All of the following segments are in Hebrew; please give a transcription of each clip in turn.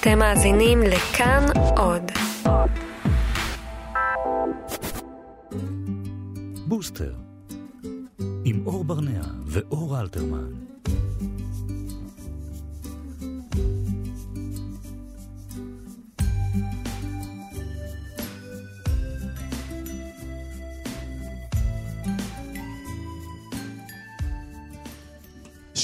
אתם מאזינים לכאן עוד. בוסטר, עם אור ברנע ואור אלתרמן.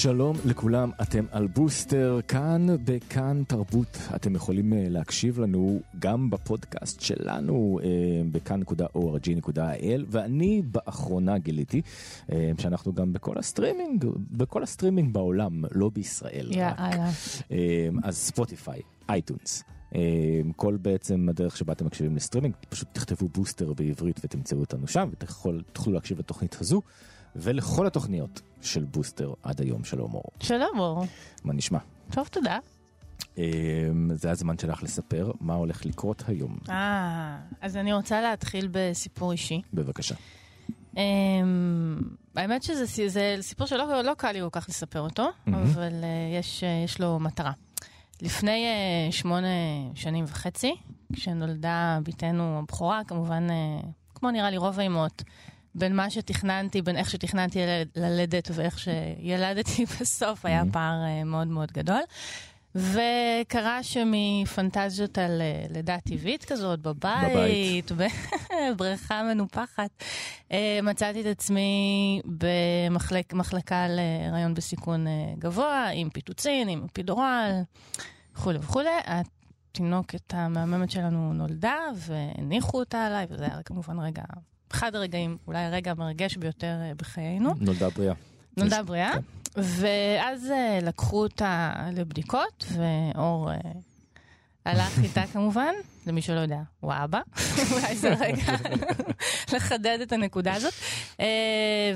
שלום לכולם, אתם על בוסטר, כאן בכאן תרבות. אתם יכולים אה, להקשיב לנו גם בפודקאסט שלנו אה, בכאן.org.il, ואני באחרונה גיליתי אה, שאנחנו גם בכל הסטרימינג, בכל הסטרימינג בעולם, לא בישראל. יאללה. אז Spotify, iTunes. כל בעצם הדרך שבה אתם מקשיבים לסטרימינג, פשוט תכתבו בוסטר בעברית ותמצאו אותנו שם, ותוכלו להקשיב לתוכנית הזו. ולכל התוכניות של בוסטר עד היום. שלום אור. שלום אור. מה נשמע? טוב, תודה. אמ, זה הזמן שלך לספר מה הולך לקרות היום. אה, אז אני רוצה להתחיל בסיפור אישי. בבקשה. אמ, האמת שזה סיפור שלא לא קל לי כל כך לספר אותו, אבל אה, יש, אה, יש לו מטרה. לפני אה, שמונה שנים וחצי, כשנולדה בתנו הבכורה, כמובן, כמו נראה לי רוב האימהות, בין מה שתכננתי, בין איך שתכננתי ללדת ואיך שילדתי בסוף, היה פער uh, מאוד מאוד גדול. וקרה שמפנטזיות על uh, לידה טבעית כזאת, בבית, בבריכה מנופחת, uh, מצאתי את עצמי במחלקה להיריון בסיכון גבוה, עם פיטוצין, עם פידורל, וכולי וכולי. התינוקת המהממת שלנו נולדה, והניחו אותה עליי, וזה היה כמובן רגע אחד הרגעים, אולי הרגע המרגש ביותר אה, בחיינו. נולדה בריאה. נולדה בריאה, כן. ואז uh, לקחו אותה לבדיקות, ואור הלך איתה כמובן, למי שלא יודע, הוא האבא, אולי זה רגע לחדד את הנקודה הזאת. Uh,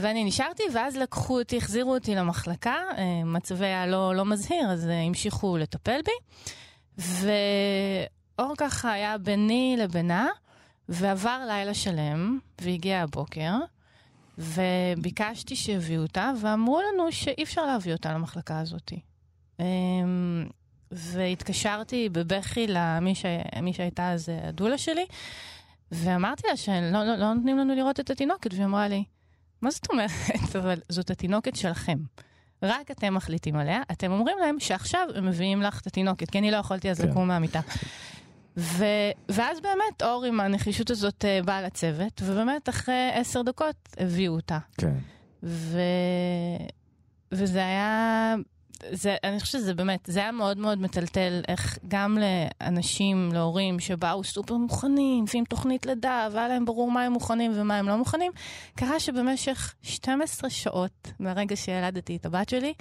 ואני נשארתי, ואז לקחו אותי, החזירו אותי למחלקה, מצבי היה לא, לא מזהיר, אז המשיכו לטפל בי. ואור ככה היה ביני לבינה. ועבר לילה שלם, והגיע הבוקר, וביקשתי שיביאו אותה, ואמרו לנו שאי אפשר להביא אותה למחלקה הזאת. אמ, והתקשרתי בבכי למי ש... שהייתה אז הדולה שלי, ואמרתי לה שלא לא, לא נותנים לנו לראות את התינוקת, והיא אמרה לי, מה זאת אומרת? אבל זאת התינוקת שלכם. רק אתם מחליטים עליה, אתם אומרים להם שעכשיו הם מביאים לך את התינוקת, כי אני לא יכולתי אז כן. לקום מהמיטה. ו... ואז באמת אור עם הנחישות הזאת uh, באה לצוות, ובאמת אחרי עשר דקות הביאו אותה. כן. ו... וזה היה, זה, אני חושבת שזה באמת, זה היה מאוד מאוד מטלטל איך גם לאנשים, להורים שבאו סופר מוכנים, ועם תוכנית לידה, והיה להם ברור מה הם מוכנים ומה הם לא מוכנים, קרה שבמשך 12 שעות מהרגע שילדתי את הבת שלי,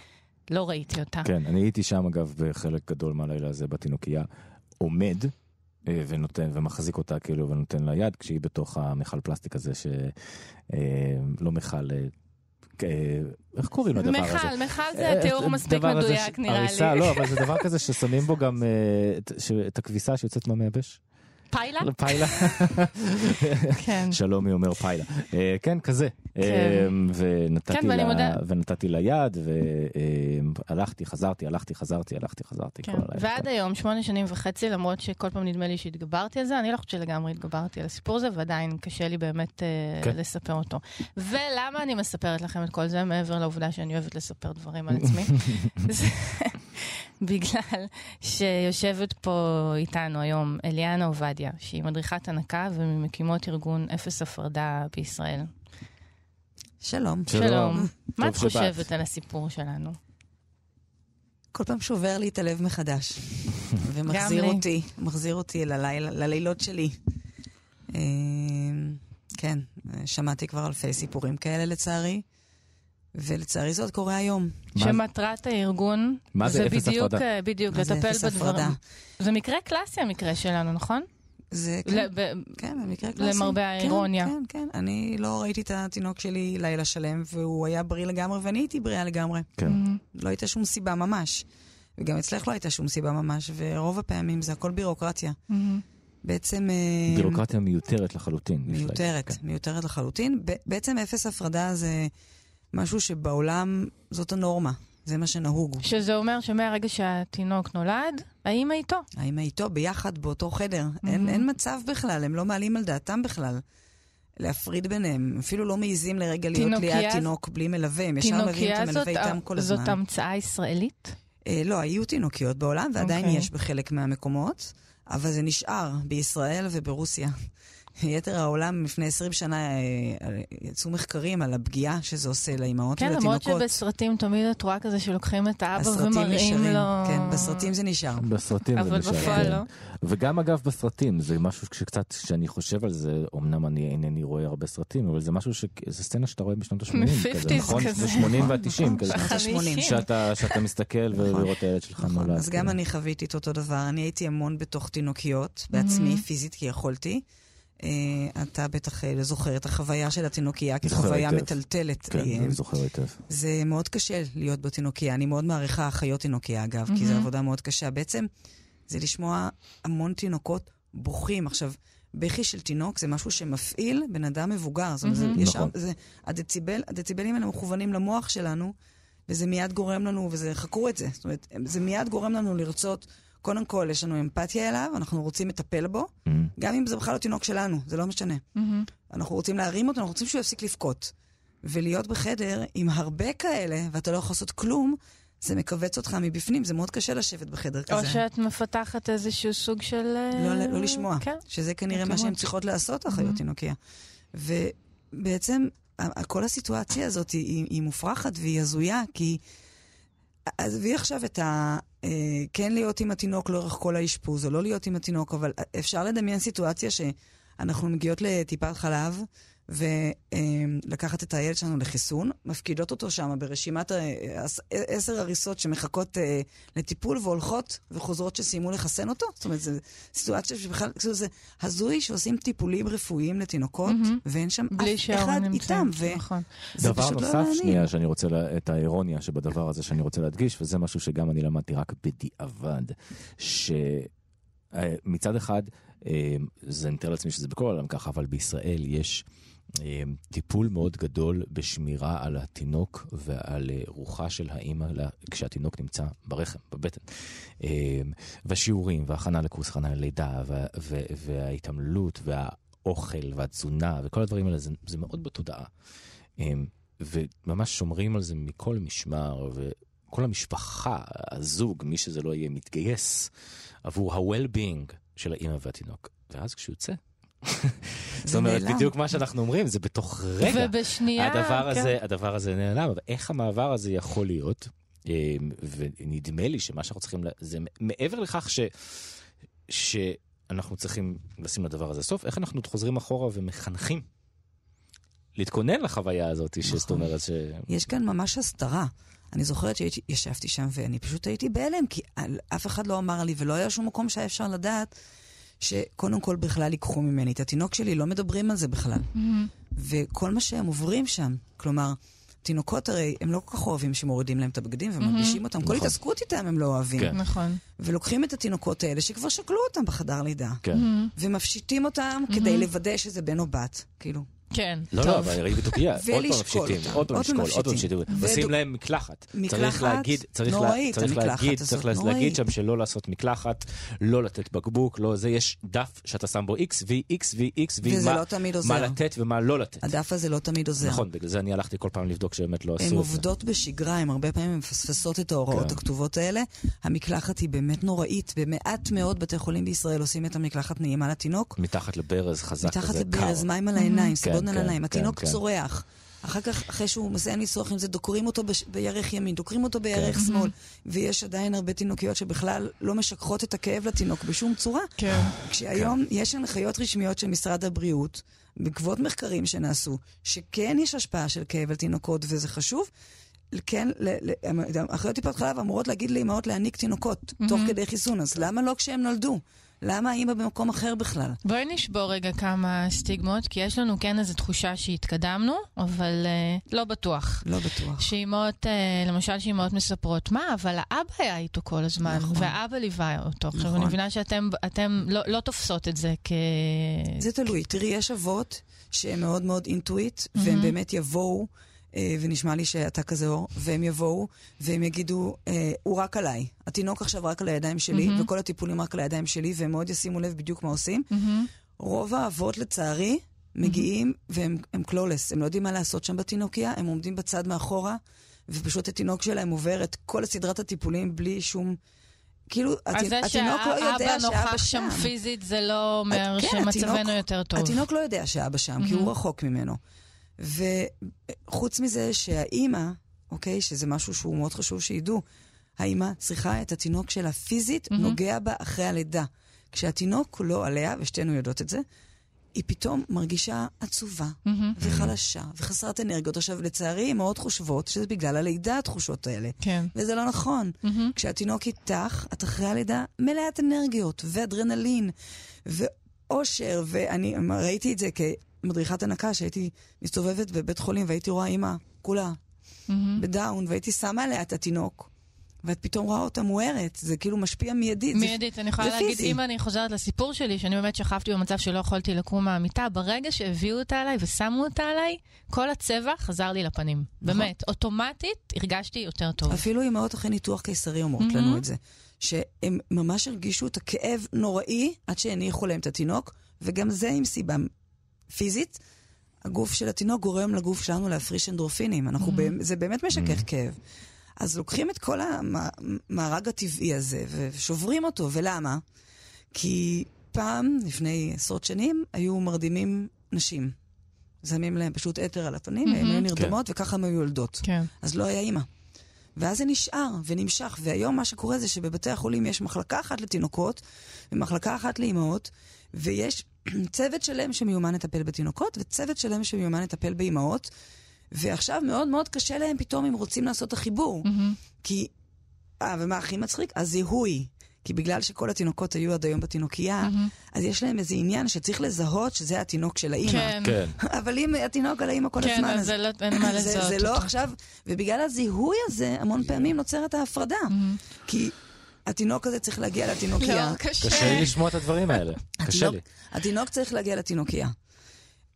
לא ראיתי אותה. כן, אני הייתי שם אגב בחלק גדול מהלילה הזה בתינוקייה, עומד. אה, ונותן ומחזיק אותה כאילו ונותן לה יד כשהיא בתוך המכל פלסטיק הזה שלא אה, מכל. אה, איך קוראים לדבר הזה? מכל, מכל זה תיאור מספיק מדויק נראה לי. לא, אבל זה דבר כזה ששמים בו גם את הכביסה שיוצאת מהמייבש. פיילה? פיילה. כן. שלומי אומר פיילה. אה, כן, כזה. כן. אה, כן, ונתתי לה יד, והלכתי, חזרתי, הלכתי, חזרתי, הלכתי, חזרתי. כן. ועד היום, שמונה שנים וחצי, למרות שכל פעם נדמה לי שהתגברתי על זה, אני לא חושבת שלגמרי התגברתי על הסיפור הזה, ועדיין קשה לי באמת אה. לספר אותו. ולמה אני מספרת לכם את כל זה, מעבר לעובדה שאני אוהבת לספר דברים על עצמי? בגלל שיושבת פה איתנו היום אליאנה עובדיה, שהיא מדריכת הנקה וממקימות ארגון אפס הפרדה בישראל. שלום. שלום. מה את חושבת על הסיפור שלנו? כל פעם שובר לי את הלב מחדש. ומחזיר אותי, מחזיר אותי לליל, ללילות שלי. אה, כן, שמעתי כבר אלפי סיפורים כאלה לצערי. ולצערי זאת קורה היום. שמטרת הארגון מה זה, זה בדיוק, הפרדה? בדיוק, מה לטפל בדברים. זה מקרה קלאסי המקרה שלנו, נכון? זה כן, לב... כן, במקרה קלאסי. למרבה האירוניה. כן, כן, כן. אני לא ראיתי את התינוק שלי לילה שלם, והוא היה בריא לגמרי, ואני הייתי בריאה לגמרי. כן. Mm-hmm. לא הייתה שום סיבה ממש. וגם אצלך לא הייתה שום סיבה ממש, ורוב הפעמים זה הכל בירוקרטיה. Mm-hmm. בעצם... אה, בירוקרטיה מיותרת לחלוטין. מיותרת, כן. מיותרת לחלוטין. בעצם אפס הפרדה זה... משהו שבעולם זאת הנורמה. זה מה שנהוג. שזה אומר שמהרגע שהתינוק נולד, האמא איתו. האמא איתו, ביחד, באותו חדר. אין, אין מצב בכלל, הם לא מעלים על דעתם בכלל. להפריד ביניהם, אפילו לא מעיזים לרגע להיות ליד תינוק בלי מלווה, הם ישר מביאים את המלווה איתם כל הזמן. זאת המצאה ישראלית? אה, לא, היו תינוקיות בעולם, ועדיין אוקיי. יש בחלק מהמקומות, אבל זה נשאר בישראל וברוסיה. יתר העולם, לפני 20 שנה אה, אה, יצאו מחקרים על הפגיעה שזה עושה לאימהות כן, למרות ולתינוקות. שבסרטים תמיד את רואה כזה שלוקחים את האבא ומראים נשארים, לו... כן, בסרטים זה נשאר. בסרטים אבל זה נשאר. בפועל כן. לא. וגם אגב בסרטים, זה משהו שקצת, כשאני חושב על זה, אמנם אני אינני רואה הרבה סרטים, אבל זה משהו ש... זה סצנה שאתה רואה בשנות ה-80 כזה, מ-50s נכון? כזה. ב-80 וה-90 כזה. שנות ה-80. שאתה, שאתה מסתכל ולראות את הילד שלך נכון, נולד. אז גם כן. אני חוויתי את אותו דבר. אני הייתי המון בתוך תינוקיות, בעצמי, פיזית, כי יכולתי. אה, אתה בטח אה, זוכר את החוויה של התינוקייה כחוויה. מטלטלת. כן, אה, אני זוכר היטב. זה מאוד קשה להיות בתינוקייה. אני מאוד מעריכה אחיות תינוקייה, אגב, כי זו עבודה מאוד קשה. בעצם, זה לשמוע המון תינוקות בוכים. עכשיו, בכי של תינוק זה משהו שמפעיל בן אדם מבוגר. זאת אומרת, זה ישר, נכון. זה, הדציבל, הדציבלים האלה מכוונים למוח שלנו, וזה מיד גורם לנו, וזה, חקרו את זה. זאת אומרת, זה מיד גורם לנו לרצות, קודם כל, יש לנו אמפתיה אליו, אנחנו רוצים לטפל בו, Mm. גם אם זה בכלל לא תינוק שלנו, זה לא משנה. מהמם. אנחנו רוצים להרים אותו, אנחנו רוצים שהוא יפסיק לבכות. ולהיות בחדר עם הרבה כאלה, ואתה לא יכול לעשות כלום, זה מכווץ אותך מבפנים, זה מאוד קשה לשבת בחדר או כזה. שאת מפתחת איזשהו סוג של... לא, אה, לא לשמוע, כן. שזה כנראה מה. שהן צריכות לעשות, אחיות Mhm. תינוקיה. ובעצם, כל הסיטואציה הזאת היא, היא מופרכת והיא הזויה, כי... עזבי עכשיו את ה... אה, כן להיות עם התינוק לאורך כל האשפוז, או לא להיות עם התינוק, אבל אפשר לדמיין סיטואציה שאנחנו מגיעות לטיפת חלב, ולקחת את הילד שלנו לחיסון, מפקידות אותו שם ברשימת עשר הריסות שמחכות אה, לטיפול, והולכות וחוזרות שסיימו לחסן אותו. זאת אומרת, זו סיטואציה שבכלל, כאילו זה הזוי שעושים טיפולים רפואיים לתינוקות. ואין שם אף אחד. איתם. ו... נכון. זה דבר לא נוסף. שנייה שאני רוצה, לה- את האירוניה שבדבר הזה שאני רוצה להדגיש, וזה משהו שגם אני למדתי רק בדיעבד, שמצד אחד, אה, זה אני מתאר לעצמי שזה בכל העולם ככה, אבל בישראל יש אה, טיפול מאוד גדול בשמירה על התינוק ועל אה, רוחה של האימא כשהתינוק נמצא ברחם, בבטן. אה, והשיעורים, וההכנה לקורס הכנה ללידה, וההתעמלות, והאוכל, והתזונה, וכל הדברים האלה, זה, זה מאוד בתודעה. אמ, וממש שומרים על זה מכל משמר, וכל המשפחה, הזוג, מי שזה לא יהיה, מתגייס עבור ה-well-being של האימא והתינוק. ואז כשהוא יוצא, זאת אומרת. בדיוק מה שאנחנו אומרים, זה בתוך רגע. ובשנייה... הדבר כן. הזה, הדבר הזה נעלם, אבל איך המעבר הזה יכול להיות? אמ, ונדמה לי שמה שאנחנו צריכים, ל- זה מעבר לכך ש... שאנחנו צריכים לשים לדבר הזה סוף, איך אנחנו חוזרים אחורה ומחנכים להתכונן לחוויה הזאת, שזאת נכון. אומרת ש... יש כאן ממש הסתרה. אני זוכרת שישבתי שם ואני פשוט הייתי בהלם, כי אף אחד לא אמר לי ולא היה שום מקום שהיה אפשר לדעת שקודם כל בכלל ייקחו ממני את התינוק שלי, לא מדברים על זה בכלל. מהמם. וכל מה שהם עוברים שם, כלומר, תינוקות הרי, הם לא כל כך אוהבים שמורידים להם את הבגדים ומרגישים אותם. כל נכון. התעסקות איתם הם לא אוהבים. כן. נכון. ולוקחים את התינוקות האלה שכבר שקלו אותם בחדר לידה, כן. מהמם. ומפשיטים אותם כדי לוודא שזה בן או בת. כאילו, כן, לא, טוב. לא, אבל ראי בתוקייה, עוד פעם מפשיטים. עוד פעם לשקול, עוד פעם מפשיטים. עושים להם מקלחת. צריך מקלחת צריך נוראית, צריך המקלחת הזאת, צריך נוראית. להגיד שם שלא לעשות מקלחת, לא לתת בקבוק, לא זה, יש דף שאתה שם בו X, V, X, V, X, V, וזה לא תמיד מה. לתת ומה לא לתת. הדף הזה לא תמיד עוזר. נכון, בגלל זה אני הלכתי כל פעם לבדוק שבאמת לא עשו את הן זה. עובדות בשגרה, הן הרבה פעמים מפספסות את ההוראות כן. הכתובות האלה. המקלחת היא באמת נוראית. במעט מאוד בתי חולים בישראל עושים את המקלחת נעימה לתינוק. מתחת לברז חזק מתחת כזה, לברז, קר. מים על העיניים, כן, על כן, העיניים. כן, התינוק כן. צורח. אחר כך, אחרי שהוא מסיים לצרוך עם זה, דוקרים אותו בש- בירך ימין, דוקרים אותו בירך כן. שמאל. ויש עדיין הרבה תינוקיות שבכלל לא משככות את הכאב לתינוק בשום צורה. כן. כשהיום יש הנחיות רשמיות של משרד הבריאות, בעקבות מחקרים שנעשו, שכן יש השפעה של כאב על תינוקות, וזה חשוב. כן, אחיות טיפות חלב אמורות להגיד לאמהות להניק תינוקות תוך כדי חיסון, אז למה לא כשהם נולדו? למה האמא במקום אחר בכלל? בואי נשבור רגע כמה סטיגמות, כי יש לנו כן איזו תחושה שהתקדמנו, אבל uh, לא בטוח. לא בטוח. שאימהות, uh, למשל שאימהות מספרות, מה, אבל האבא היה איתו כל הזמן, נכון. והאבא ליווה אותו. עכשיו, נכון. אני מבינה שאתם אתם לא, לא תופסות את זה כ... זה תלוי. תראי, יש אבות שהם מאוד מאוד אינטואיט, והם באמת יבואו ונשמע לי שאתה כזה אור, והם יבואו, והם יגידו, אה, הוא רק עליי. התינוק עכשיו רק על הידיים שלי, מהמם. וכל הטיפולים רק על הידיים שלי, והם מאוד ישימו לב בדיוק מה עושים. מהמם. רוב האבות, לצערי, מגיעים והם הם קלולס, הם לא יודעים מה לעשות שם בתינוקיה, הם עומדים בצד מאחורה, ופשוט התינוק שלהם עובר את כל סדרת הטיפולים בלי שום... כאילו, אז זה התינוק לא יודע שהאבא שאבא נוכח שם. שם פיזית, זה לא אומר כן, שמצבנו התינוק- יותר טוב. התינוק לא יודע שאבא שם, כי מהמם. הוא רחוק ממנו. וחוץ מזה שהאימא, אוקיי, שזה משהו שהוא מאוד חשוב שידעו, האימא צריכה את התינוק שלה פיזית, מהמם. נוגע בה אחרי הלידה. כשהתינוק לא עליה, ושתינו יודעות את זה, היא פתאום מרגישה עצובה מהמם. וחלשה וחסרת אנרגיות. עכשיו, לצערי, אמהות חושבות שזה בגלל הלידה התחושות האלה. כן. וזה לא נכון. מהמם. כשהתינוק איתך, את אחרי הלידה מלאת אנרגיות ואדרנלין ואושר, ואני ראיתי את זה כמדריכת הנקה, שהייתי מסתובבת בבית חולים והייתי רואה אימא כולה מהמם. בדאון, והייתי שמה עליה את התינוק, ואת פתאום רואה אותה מוארת, זה כאילו משפיע מיידית. זה- מיידית, אני יכולה זה להגיד, פיזי. אם אני חוזרת לסיפור שלי, שאני באמת שכבתי במצב שלא יכולתי לקום מהמיטה, ברגע שהביאו אותה עליי ושמו אותה עליי, כל הצבע חזר לי לפנים. נכון. באמת, אוטומטית הרגשתי יותר טוב. אפילו אימהות אחרי ניתוח קיסרי אומרות מהמם. לנו את זה. שהם ממש הרגישו את הכאב נוראי עד שהניחו להם את התינוק, וגם זה עם סיבה פיזית. הגוף של התינוק גורם לגוף שלנו להפריש אנדרופינים. אנחנו באמת, זה באמת משכך כאב. אז לוקחים את כל המארג הטבעי הזה ושוברים אותו, ולמה? כי פעם, לפני עשרות שנים, היו מרדימים נשים. שמים להם פשוט אתר על הפנים, והן היו נרדמות, וככה הן היו יולדות. כן. אז לא היה אימא. ואז זה נשאר ונמשך, והיום מה שקורה זה שבבתי החולים יש מחלקה אחת לתינוקות ומחלקה אחת לאימהות, ויש צוות שלם שמיומן לטפל בתינוקות וצוות שלם שמיומן לטפל באימהות, ועכשיו מאוד מאוד קשה להם פתאום אם רוצים לעשות את החיבור. מהמם. כי, אה, ומה הכי מצחיק? הזיהוי. כי בגלל שכל התינוקות היו עד היום בתינוקייה, מהמם. אז יש להם איזה עניין שצריך לזהות שזה התינוק של האימא. כן. כן. אבל אם התינוק על האימא כל כן, הזמן, אז זה לא, אין מה זה, לזהות זה לא אותו. עכשיו, ובגלל הזיהוי הזה, המון פעמים נוצרת ההפרדה. כי התינוק הזה צריך להגיע לתינוקייה. לא, קשה. קשה לי לשמוע את הדברים האלה. קשה התינוק- לי. התינוק צריך להגיע לתינוקייה.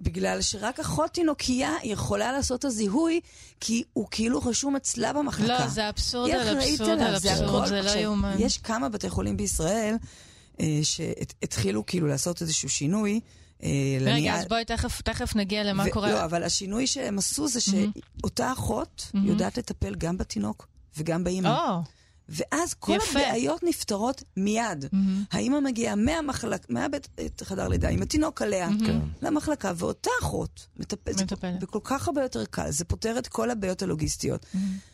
בגלל שרק אחות תינוקייה יכולה לעשות את הזיהוי, כי הוא כאילו רשום אצלה במחלקה. לא, זה אבסורד על אבסורד על אבסורד. זה לא יאומן. יש כמה בתי חולים בישראל אה, שהתחילו כאילו לעשות איזשהו שינוי. אה, רגע, אז בואי תכף תכף נגיע למה ו- קורה. לא, אבל השינוי שהם עשו זה שאותה אחות. יודעת לטפל גם בתינוק וגם באימא. ואז כל יפה. הבעיות נפתרות מיד. מהמם. האימא מגיעה מהמחלק, מהבית את חדר לידה עם התינוק עליה כן. למחלקה, ואותה אחות מטפלת. מטפלת. בכל כך הרבה יותר קל, זה פותר את כל הבעיות הלוגיסטיות.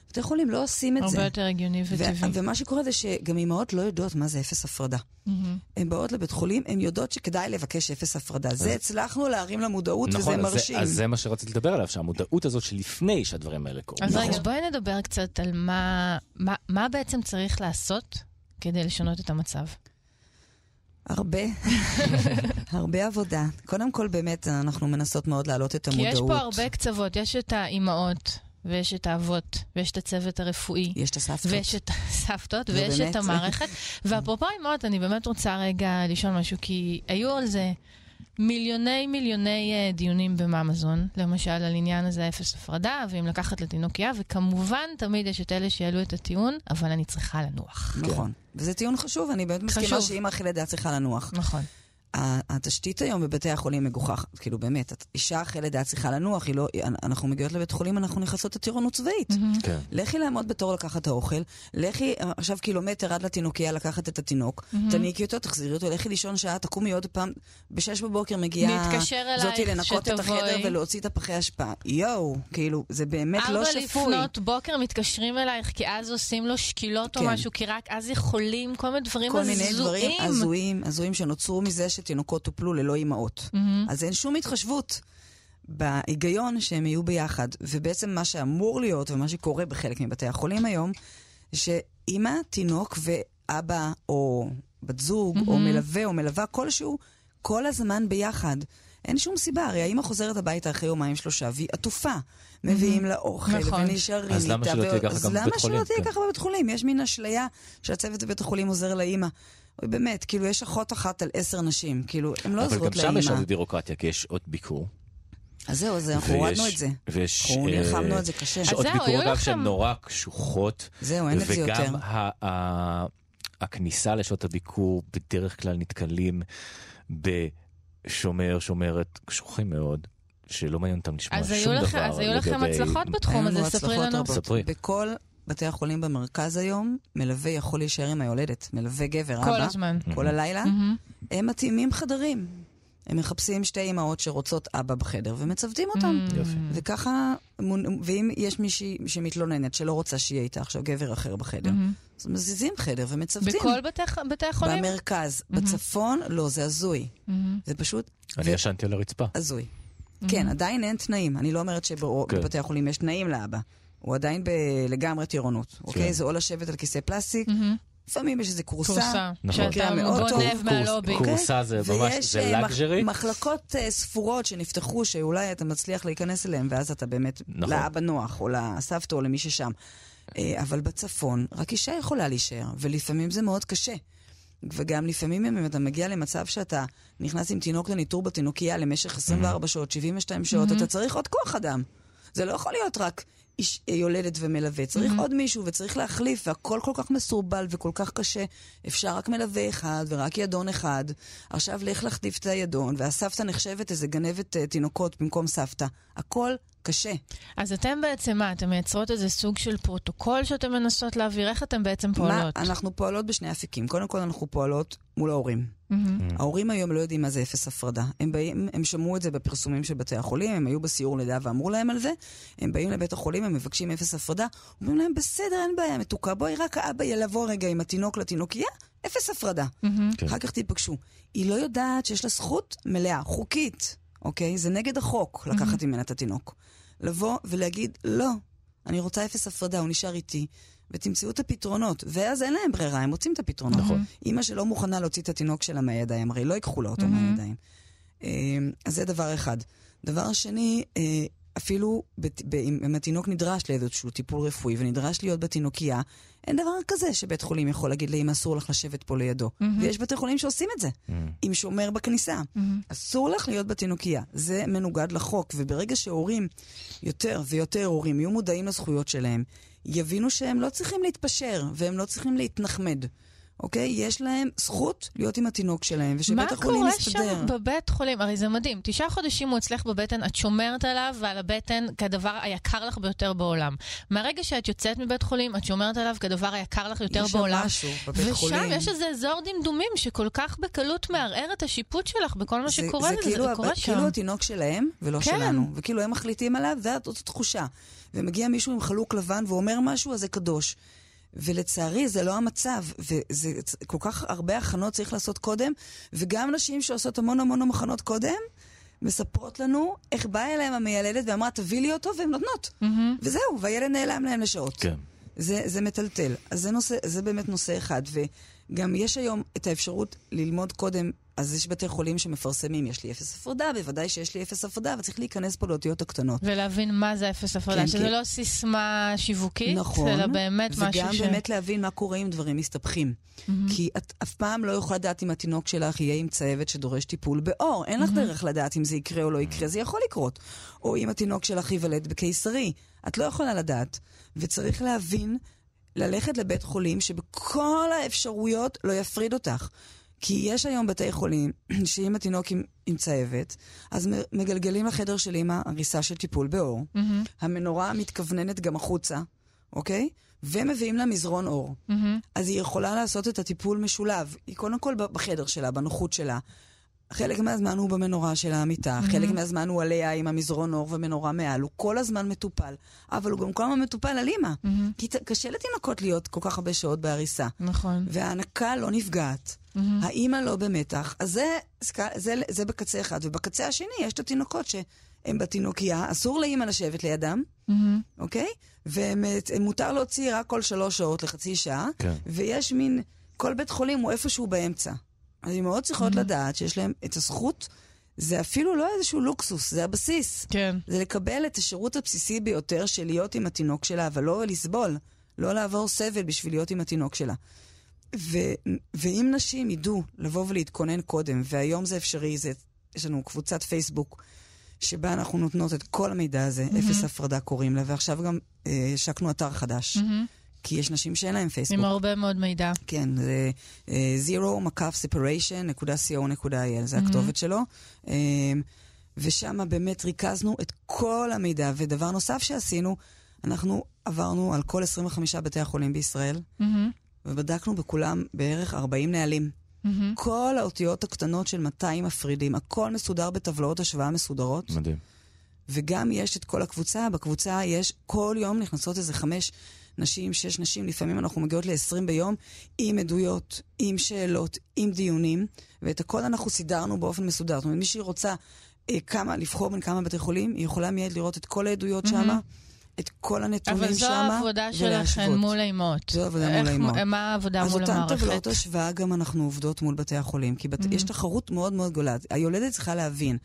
בתי חולים לא עושים את הרבה זה. יותר הגיוני ו- וטבעי. ומה שקורה זה שגם אימהות לא יודעות מה זה אפס הפרדה. מהמם. הן באות לבית חולים, הן יודעות שכדאי לבקש אפס הפרדה. זה הצלחנו להרים למודעות, וזה נכון, אז זה- מרשים. אז זה מה שרציתי לדבר עליו, שהמודעות הזאת שלפני שהדברים האלה קורים. אז נכון. רגע, בואי נדבר קצת על מה, מה, מה בעצם צריך לעשות כדי לשנות את המצב. הרבה, הרבה עבודה. קודם כל, באמת, אנחנו מנסות מאוד להעלות את כי המודעות. יש פה הרבה קצוות, יש את האימהות, ויש את האבות, ויש את הצוות הרפואי. יש את הסבתות. ויש את הסבתות, ויש באמת- את המערכת. ואפרופו אימהות, אני באמת רוצה רגע לשאול משהו, כי היו על זה מיליוני מיליוני אה, דיונים בממזון, למשל על עניין הזה אפס הפרדה, ואם לקחת לתינוקייה, וכמובן תמיד יש את אלה שיעלו את הטיעון, אבל אני צריכה לנוח. נכון. וזה טיעון חשוב, אני באמת מסכימה. שאימא אחרי לידה צריכה לנוח. נכון. התשתית היום בבתי החולים מגוחכת, כאילו באמת, את- אישה אחרי לידה צריכה לנוח, היא לא, אנחנו מגיעות לבית חולים, אנחנו נכנסות לטירונות צבאית. כן. לכי לעמוד בתור לקחת את האוכל, לכי עכשיו קילומטר עד לתינוקייה לקחת את התינוק, תניקי אותו, תחזירי אותו, לכי לישון שעה, תקומי עוד פעם, בשש בבוקר מגיעה זאתי לנקות את שתבואי. החדר ולהוציא את הפחי אשפה. יואו, כאילו, זה באמת לא ארבע שפוי. לפנות בוקר מתקשרים אלייך, כי אז עושים לו שקילות או כן. משהו, כי רק אז יכולים כל מיני דברים כל מיני דברים הזויים. הזויים, הזויים שנוצרו מזה שתינוקות טופלו ללא אימהות. מהמם. אז אין שום התחשבות בהיגיון שהם יהיו ביחד. ובעצם מה שאמור להיות, ומה שקורה בחלק מבתי החולים היום, שאימא, תינוק ואבא או בת זוג, או מלווה או מלווה כלשהו, כל הזמן ביחד. אין שום סיבה, הרי האימא חוזרת הביתה אחרי יומיים שלושה והיא עטופה. מביאים לה אוכל נכון. ונשארים אז למה שלא תהיה ככה אז גם בבית למה שלא חולים? תהיה כן. ככה בבית חולים? יש מין אשליה שהצוות בבית החולים עוזר לאימא. באמת, כאילו, יש אחות אחת על עשר נשים. כאילו, הן לא אבל גם עוזרות שם יש לאימא. עוד בירוקרטיה, כי יש עוד ביקור. אז זהו, אז אנחנו הורדנו את זה. ויש... אנחנו אה, נלחמנו על זה קשה. שעות זהו, ביקור אגב שהן נורא קשוחות. זהו, אין את זה יותר. וגם הכניסה לשעות הביקור בדרך כלל נתקלים בשומר, שומרת קשוחים מאוד, שלא מעניין אותם לשמוע אז שום דבר לכם- אז היו לכם לגבי- הצלחות בתחום הזה, ספרי לנו. ספרי. בכל בתי החולים במרכז היום, מלווה יכול להישאר עם היולדת. מלווה גבר, כל אבא, הזמן. כל הלילה. הם מתאימים חדרים. הם מחפשים שתי אימהות שרוצות אבא בחדר ומצוותים אותם. Mm. יופי. וככה, ואם יש מישהי שמתלוננת שלא רוצה שיהיה איתה עכשיו גבר אחר בחדר, מהמם. אז מזיזים חדר ומצוותים. בכל בתי- בתי החולים? במרכז. בצפון, לא, זה הזוי. מהמם. זה פשוט אני ישנתי על הרצפה. הזוי. כן, עדיין אין תנאים. אני לא אומרת כן. שבבתי החולים יש תנאים לאבא. הוא עדיין בלגמרי טירונות, אוקיי? זה או לשבת על כיסא פלסטיק, מהמם. לפעמים יש איזה כורסה. כורסה. נכון. שאתה מקרה מאוד טוב. גונב מהלובי. קורס- כורסה זה ממש, ויש זה אה, מח- לגז'רי. מחלקות אה, ספורות שנפתחו, שאולי אתה מצליח להיכנס אליהן, ואז אתה באמת נכון. לאבא נוח, או לסבתא, או למי ששם. אה, אבל בצפון, רק אישה יכולה להישאר, ולפעמים זה מאוד קשה. וגם לפעמים אם אתה מגיע למצב שאתה נכנס עם תינוק לניטור בתינוקייה למשך 24 שעות, 72 שעות, אתה צריך עוד כוח אדם. זה לא יכול להיות רק איש, אה, יולדת ומלווה, צריך עוד מישהו וצריך להחליף, והכל כל כך מסורבל וכל כך קשה. אפשר רק מלווה אחד ורק ידון אחד. עכשיו לך להחליף את הידון, והסבתא נחשבת איזה גנבת אה, תינוקות במקום סבתא. הכל קשה. אז אתם בעצם מה? אתם מייצרות איזה סוג של פרוטוקול שאתם מנסות להעביר? איך אתם בעצם מה, פועלות? אנחנו פועלות בשני אפיקים. קודם כל אנחנו פועלות מול ההורים. מהמם. ההורים היום לא יודעים מה זה אפס הפרדה. הם באים, הם שמעו את זה בפרסומים של בתי החולים, הם היו בסיור לידה ואמרו להם על זה. הם באים לבית החולים, הם מבקשים אפס הפרדה, אומרים להם, בסדר, אין בעיה, מתוקה, בואי רק האבא יבוא רגע עם התינוק לתינוקייה, אפס הפרדה. מהמם. כן. אחר כך תיפגשו. היא לא יודעת שיש לה זכות מלאה, חוקית, אוקיי? זה נגד החוק לקחת ממנה את התינוק. לבוא ולהגיד, לא, אני רוצה אפס הפרדה, הוא נשאר איתי, ותמצאו את הפתרונות. ואז אין להם ברירה, הם מוצאים את הפתרונות. נכון. אימא שלא מוכנה להוציא את התינוק שלה מהידיים, הרי לא ייקחו לה אותו מהידיים. אה, אז זה דבר אחד. דבר שני, אה, אפילו בת- ב- אם אם התינוק נדרש לאיזשהו טיפול רפואי ונדרש להיות בתינוקייה, אין דבר כזה שבית חולים יכול להגיד לאמא אסור לך לשבת פה לידו. ויש בתי חולים שעושים את זה, עם שומר בכניסה. אסור לך להיות בתינוקייה. זה מנוגד לחוק, וברגע שהורים, יותר ויותר הורים, יהיו מודעים לזכויות שלהם, יבינו שהם לא צריכים להתפשר, והם לא צריכים להתנחמד. אוקיי? יש להם זכות להיות עם התינוק שלהם, מה ושבית החולים קורה יסתדר. שם בבית חולים? הרי זה מדהים. תשעה חודשים הוא אצלך בבטן, את שומרת עליו ועל הבטן כדבר היקר לך ביותר בעולם. מהרגע שאת יוצאת מבית חולים, את שומרת עליו כדבר היקר לך יותר יש שם בעולם. משהו בבית חולים. ושם יש איזה אזור דמדומים שכל כך בקלות מערער את השיפוט שלך בכל מה שקורה לזה, כאילו, זה קורה הב- שם. כאילו התינוק שלהם ולא כן. שלנו. וכאילו הם מחליטים עליו, זאת תחושה. ומגיע מישהו עם חלוק לבן ואומר משהו, אז זה קדוש. ולצערי זה לא המצב, וזה כל כך הרבה הכנות צריך לעשות קודם, וגם נשים שעושות המון המון הכנות קודם, מספרות לנו איך באה אליהם המיילדת ואמרה, תביא לי אותו, והן נותנות. מהמם. וזהו, והילד נעלם להם לשעות. כן. זה, זה מטלטל. אז זה, נושא, זה באמת נושא אחד. וגם יש היום את האפשרות ללמוד קודם, אז יש בתי חולים שמפרסמים, יש לי אפס הפרדה, בוודאי שיש לי אפס הפרדה, אבל צריך להיכנס פה לאותיות הקטנות. ולהבין מה זה אפס הפרדה, כן, שזה כן. לא סיסמה שיווקית, נכון, אלא באמת משהו וגם ש... באמת להבין מה קורה אם דברים מסתבכים. כי את אף פעם לא יכולה לדעת אם התינוק שלך יהיה עם צהבת שדורש טיפול בעור. אין לך דרך לדעת אם זה יקרה או לא יקרה, זה יכול לקרות. או אם התינוק שלך ייוולד בקיסרי. את לא יכולה לדעת. וצריך להבין, ללכת לבית חולים שבכל האפשרויות לא יפריד אותך. כי יש היום בתי חולים שאם התינוק עם, עם צהבת, אז מגלגלים לחדר של אמא הריסה של טיפול בעור. מהמם, המנורה מתכווננת גם החוצה, אוקיי? ומביאים לה מזרון אור. מהמם. אז היא יכולה לעשות את הטיפול משולב. היא קודם כל בחדר שלה, בנוחות שלה. חלק מהזמן הוא במנורה של המיטה, Mm-hmm. חלק מהזמן הוא עליה עם המזרון אור ומנורה מעל. הוא כל הזמן מטופל, אבל הוא גם כל הזמן מטופל על אימא. מהמם. כי קשה לתינוקות להיות כל כך הרבה שעות בהריסה. נכון. וההנקה לא נפגעת, מהמם. האימא לא במתח, אז זה, זה, זה, זה בקצה אחד. ובקצה השני יש את התינוקות שהם בתינוקייה, אסור לאימא לשבת לידם, מהמם. אוקיי? ומותר להוציא רק כל שלוש שעות לחצי שעה, כן. ויש מין, כל בית חולים הוא איפשהו באמצע. אז מאוד צריכות לדעת שיש להם את הזכות, זה אפילו לא איזשהו לוקסוס, זה הבסיס. כן. זה לקבל את השירות הבסיסי ביותר של להיות עם התינוק שלה, אבל לא לסבול, לא לעבור סבל בשביל להיות עם התינוק שלה. ו, ואם נשים ידעו לבוא ולהתכונן קודם, והיום זה אפשרי, זה, יש לנו קבוצת פייסבוק שבה אנחנו נותנות את כל המידע הזה, מהמם. אפס הפרדה קוראים לה, ועכשיו גם אה, השקנו אתר חדש, מהמם. כי יש נשים שאין להן פייסבוק. עם הרבה מאוד מידע. כן, זה אה, zero מקף separation.co.il, זה מהמם. הכתובת שלו. אה, ושם באמת ריכזנו את כל המידע. ודבר נוסף שעשינו, אנחנו עברנו על כל 25 בתי החולים בישראל, מהמם. ובדקנו בכולם בערך 40 נהלים. מהמם. כל האותיות הקטנות של 200 מפרידים, הכל מסודר בטבלאות השוואה מסודרות. מדהים. וגם יש את כל הקבוצה, בקבוצה יש, כל יום נכנסות איזה חמש נשים, שש נשים, לפעמים אנחנו מגיעות ל-20 ביום, עם עדויות, עם שאלות, עם דיונים, ואת הכל אנחנו סידרנו באופן מסודר. זאת אומרת, מי שהיא רוצה אה, כמה, לבחור בין כמה בתי חולים, היא יכולה מיד לראות את כל העדויות מהמם. שמה, את כל הנתונים אבל זו שמה, העבודה ולהשוות. מול האימהות. זו העבודה מול האימהות. מה העבודה אז מול אותן המערכת? טבלאות השוואה גם אנחנו עובדות מול בתי החולים, כי בת... Mhm. יש תחרות מאוד מאוד גדולה. היולדת צריכה להבין,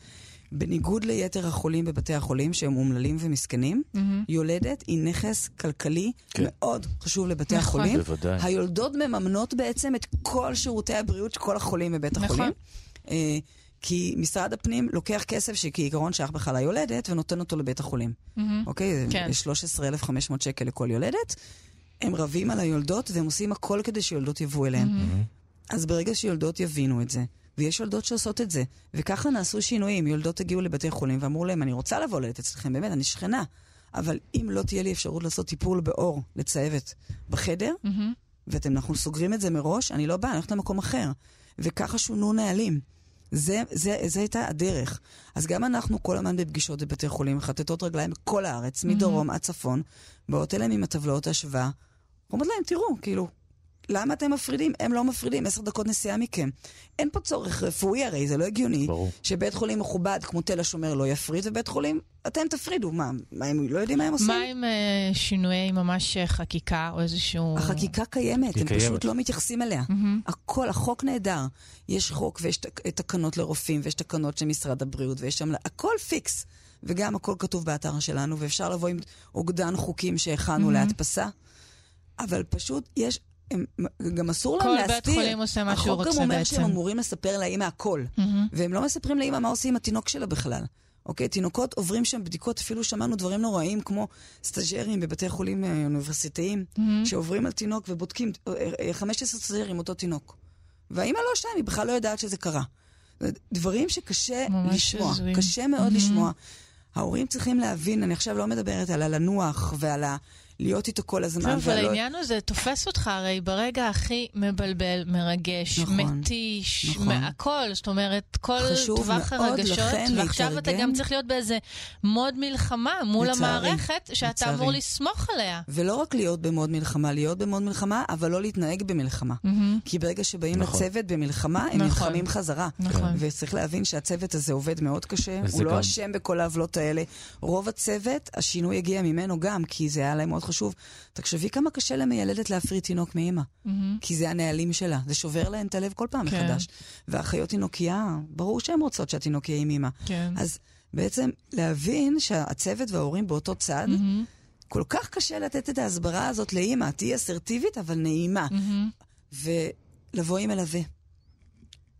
בניגוד ליתר החולים בבתי החולים, שהם אומללים ומסכנים, מהמם. יולדת היא נכס כלכלי כן. מאוד חשוב לבתי נכון. החולים. בוודאי. היולדות מממנות בעצם את כל שירותי הבריאות של כל החולים בבית נכון. החולים. אה, כי משרד הפנים לוקח כסף שכעיקרון שייך בכלל ליולדת ונותן אותו לבית החולים. מהמם. אוקיי? כן. זה 13,500 שקל לכל יולדת. הם רבים על היולדות והם עושים הכל כדי שיולדות יבואו אליהם. מהמם. אז ברגע שיולדות יבינו את זה, ויש יולדות שעושות את זה, וככה נעשו שינויים, יולדות הגיעו לבתי חולים ואמרו להם, אני רוצה לבוא ללדת אצלכם, באמת, אני שכנה, אבל אם לא תהיה לי אפשרות לעשות טיפול בעור לצהבת בחדר, מהמם. ואנחנו סוגרים את זה מראש, אני לא באה, אני הולכת למקום אחר. וככה שונו נהלים. זה, זה, זה הייתה הדרך. אז גם אנחנו כל הזמן בפגישות בבתי חולים, מחטטות רגליים בכל הארץ, מדרום עד צפון, באות אליהם עם הטבלאות השוואה, אומרות להם, תראו, כאילו, למה אתם מפרידים? הם לא מפרידים, עשר דקות נסיעה מכם. אין פה צורך רפואי הרי, זה לא הגיוני. ברור. שבית חולים מכובד כמו תל השומר לא יפריד, ובית חולים, אתם תפרידו. מה, מה הם לא יודעים מה הם עושים? מה עם אה, שינויי ממש אה, חקיקה או איזשהו... החקיקה קיימת, הם קיימת. פשוט לא מתייחסים אליה. מהמם. הכל, החוק נהדר. יש חוק ויש תק- תקנות לרופאים ויש תקנות של משרד הבריאות ויש שם... הכל פיקס. וגם הכל כתוב באתר שלנו, ואפשר לבוא עם אוגדן חוקים שהכנו מהמ. להדפסה. אבל פשוט יש... הם, גם אסור להם כל להסתיר. בית חולים עושה מה שהוא החוק רוצה גם אומר בעצם. שהם אמורים לספר לאמא הכל. מהמ. והם לא מספרים לאמא מה עושים עם התינוק שלה בכלל. אוקיי? תינוקות עוברים שם בדיקות, אפילו שמענו דברים נוראים כמו סטאג'רים בבתי חולים אה, אוניברסיטאיים, מהמ. שעוברים על תינוק ובודקים אה, אה, 15 סטאג'רים אותו תינוק. והאמא לא שם, היא בכלל לא יודעת שזה קרה. דברים שקשה לשמוע, הזויים. קשה מאוד Mhm. לשמוע. ההורים צריכים להבין, אני עכשיו לא מדברת על הלנוח ועל ה... להיות איתו כל הזמן. טוב, אבל העניין הוא, זה תופס אותך הרי ברגע הכי מבלבל, מרגש, נכון, מתיש, נכון. מהכל, זאת אומרת, כל טווח הרגשות, ועכשיו אתה להתארגן. גם צריך להיות באיזה מוד מלחמה מול לצערי, המערכת, שאתה לצערי. אמור לסמוך עליה. ולא רק להיות במוד מלחמה, להיות במוד מלחמה, אבל לא להתנהג במלחמה. מהמם. כי ברגע שבאים נכון. לצוות במלחמה, הם נכון. נלחמים חזרה. נכון. וצריך להבין שהצוות הזה עובד מאוד קשה, הוא לא אשם בכל העוולות האלה. רוב הצוות, השינוי הגיע ממנו גם, כי זה היה להם מאוד חשוב. תחשבי כמה קשה למיילדת להפריד תינוק מאימא, מהמם. כי זה הנהלים שלה. זה שובר להן את הלב כל פעם כן. מחדש. ואחיות תינוקייה, ברור שהן רוצות שהתינוק יהיה עם אימא. כן. אז בעצם להבין שהצוות וההורים באותו צד, מהמם. כל כך קשה לתת את ההסברה הזאת לאימא. תהיי אסרטיבית, אבל נעימה. מהמם. ולבוא עם מלווה.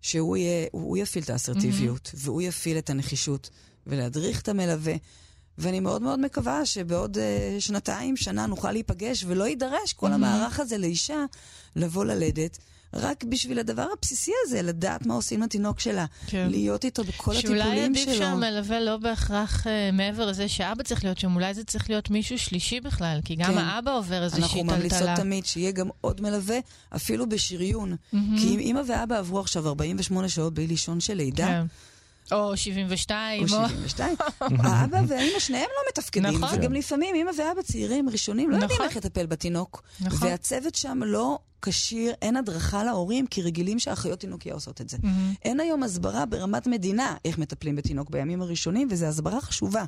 שהוא יהיה, הוא יפעיל את האסרטיביות, mm-hmm. והוא יפעיל את הנחישות, ולהדריך את המלווה. ואני מאוד מאוד מקווה שבעוד uh, שנתיים, שנה, נוכל להיפגש, ולא יידרש כל mm-hmm. המערך הזה לאישה לבוא ללדת, רק בשביל הדבר הבסיסי הזה, לדעת מה עושים לתינוק שלה. כן. להיות איתו בכל שאולי הטיפולים עדיף שלו. שהמלווה לא בהכרח אה, מעבר לזה שאבא צריך להיות שם, אולי זה צריך להיות מישהו שלישי בכלל, כי גם כן. האבא עובר איזושהי אנחנו טלטלה. ממליצות תמיד שיהיה גם עוד מלווה, אפילו בשריון. מהמם. כי אם אימא ואבא עברו עכשיו 48 שעות בלי לישון של לידה, כן. או 72, או או... 72. האבא והאמא שניהם לא מתפקדים, נכון. וגם לפעמים אמא ואבא צעירים, ראשונים, לא יודעים נכון. איך לטפל בתינוק. נכון. והצוות שם לא כשיר, אין הדרכה להורים, כי רגילים שאחיות תינוקיה עושות את זה. אין היום הסברה ברמת מדינה איך מטפלים בתינוק בימים הראשונים, וזו הסברה חשובה.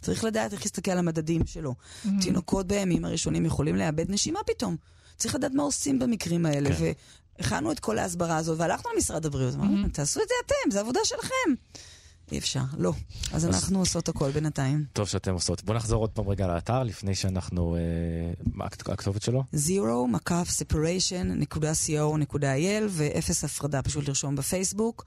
צריך לדעת איך להסתכל על המדדים שלו. תינוקות בימים הראשונים יכולים לאבד נשימה פתאום. צריך לדעת מה עושים במקרים האלה. כן. והכנו את כל ההסברה הזאת, והלכנו למשרד הבריאות, אמרנו, תעשו את זה אתם, זו עבודה שלכם. אי אפשר, לא. אז אנחנו עושות הכל בינתיים. טוב שאתם עושות. בואו נחזור עוד פעם רגע לאתר לפני שאנחנו... אה, מה הכת- הכתובת שלו? zero מקף separation.co.il ואפס הפרדה, פשוט לרשום בפייסבוק.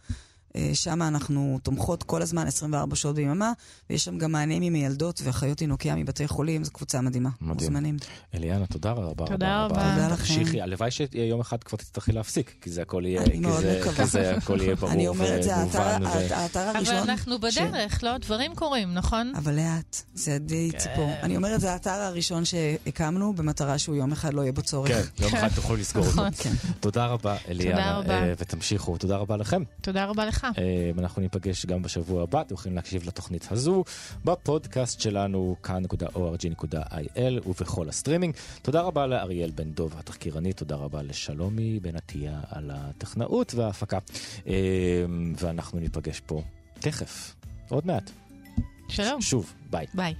אה, שם אנחנו תומכות כל הזמן, 24 שעות ביממה, ויש שם גם מענים עם ילדות ואחיות תינוקיה מבתי חולים, זו קבוצה מדהימה. מדהים. מוזמנים. אליאנה, תודה רבה. תודה רבה. תודה לכם. תמשיכי, הלוואי שיום אחד כבר תצטרכי להפסיק, כי זה הכל יהיה, אני כי מאוד זה- מקווה. כי זה הכל יהיה ברור אני אומרת, זה האתר- האתר אבל הראשון... אנחנו ש- בדרך, לא? דברים קורים, נכון? אבל לאט, זה די כן. ציפור. אני אומרת, זה האתר הראשון שהקמנו במטרה שהוא יום אחד לא יהיה בו צורך. כן, יום אחד תוכלו לסגור אותו. נכון. כן. תודה רבה, אליאנה, רבה. אה, ותמשיכו. תודה רבה לכם. תודה רבה לך. אה, אנחנו ניפגש גם בשבוע הבא, אתם יכולים להקשיב לתוכנית הזו בפודקאסט שלנו, כאן.org.il ובכל הסטרימינג. תודה רבה לאריאל בן דוב התחקירנית, תודה רבה לשלומי בן עטיה על הטכנאות וההפקה. אה, ואנחנו ניפגש פה תכף, עוד מעט. שלום. שוב, ביי. ביי.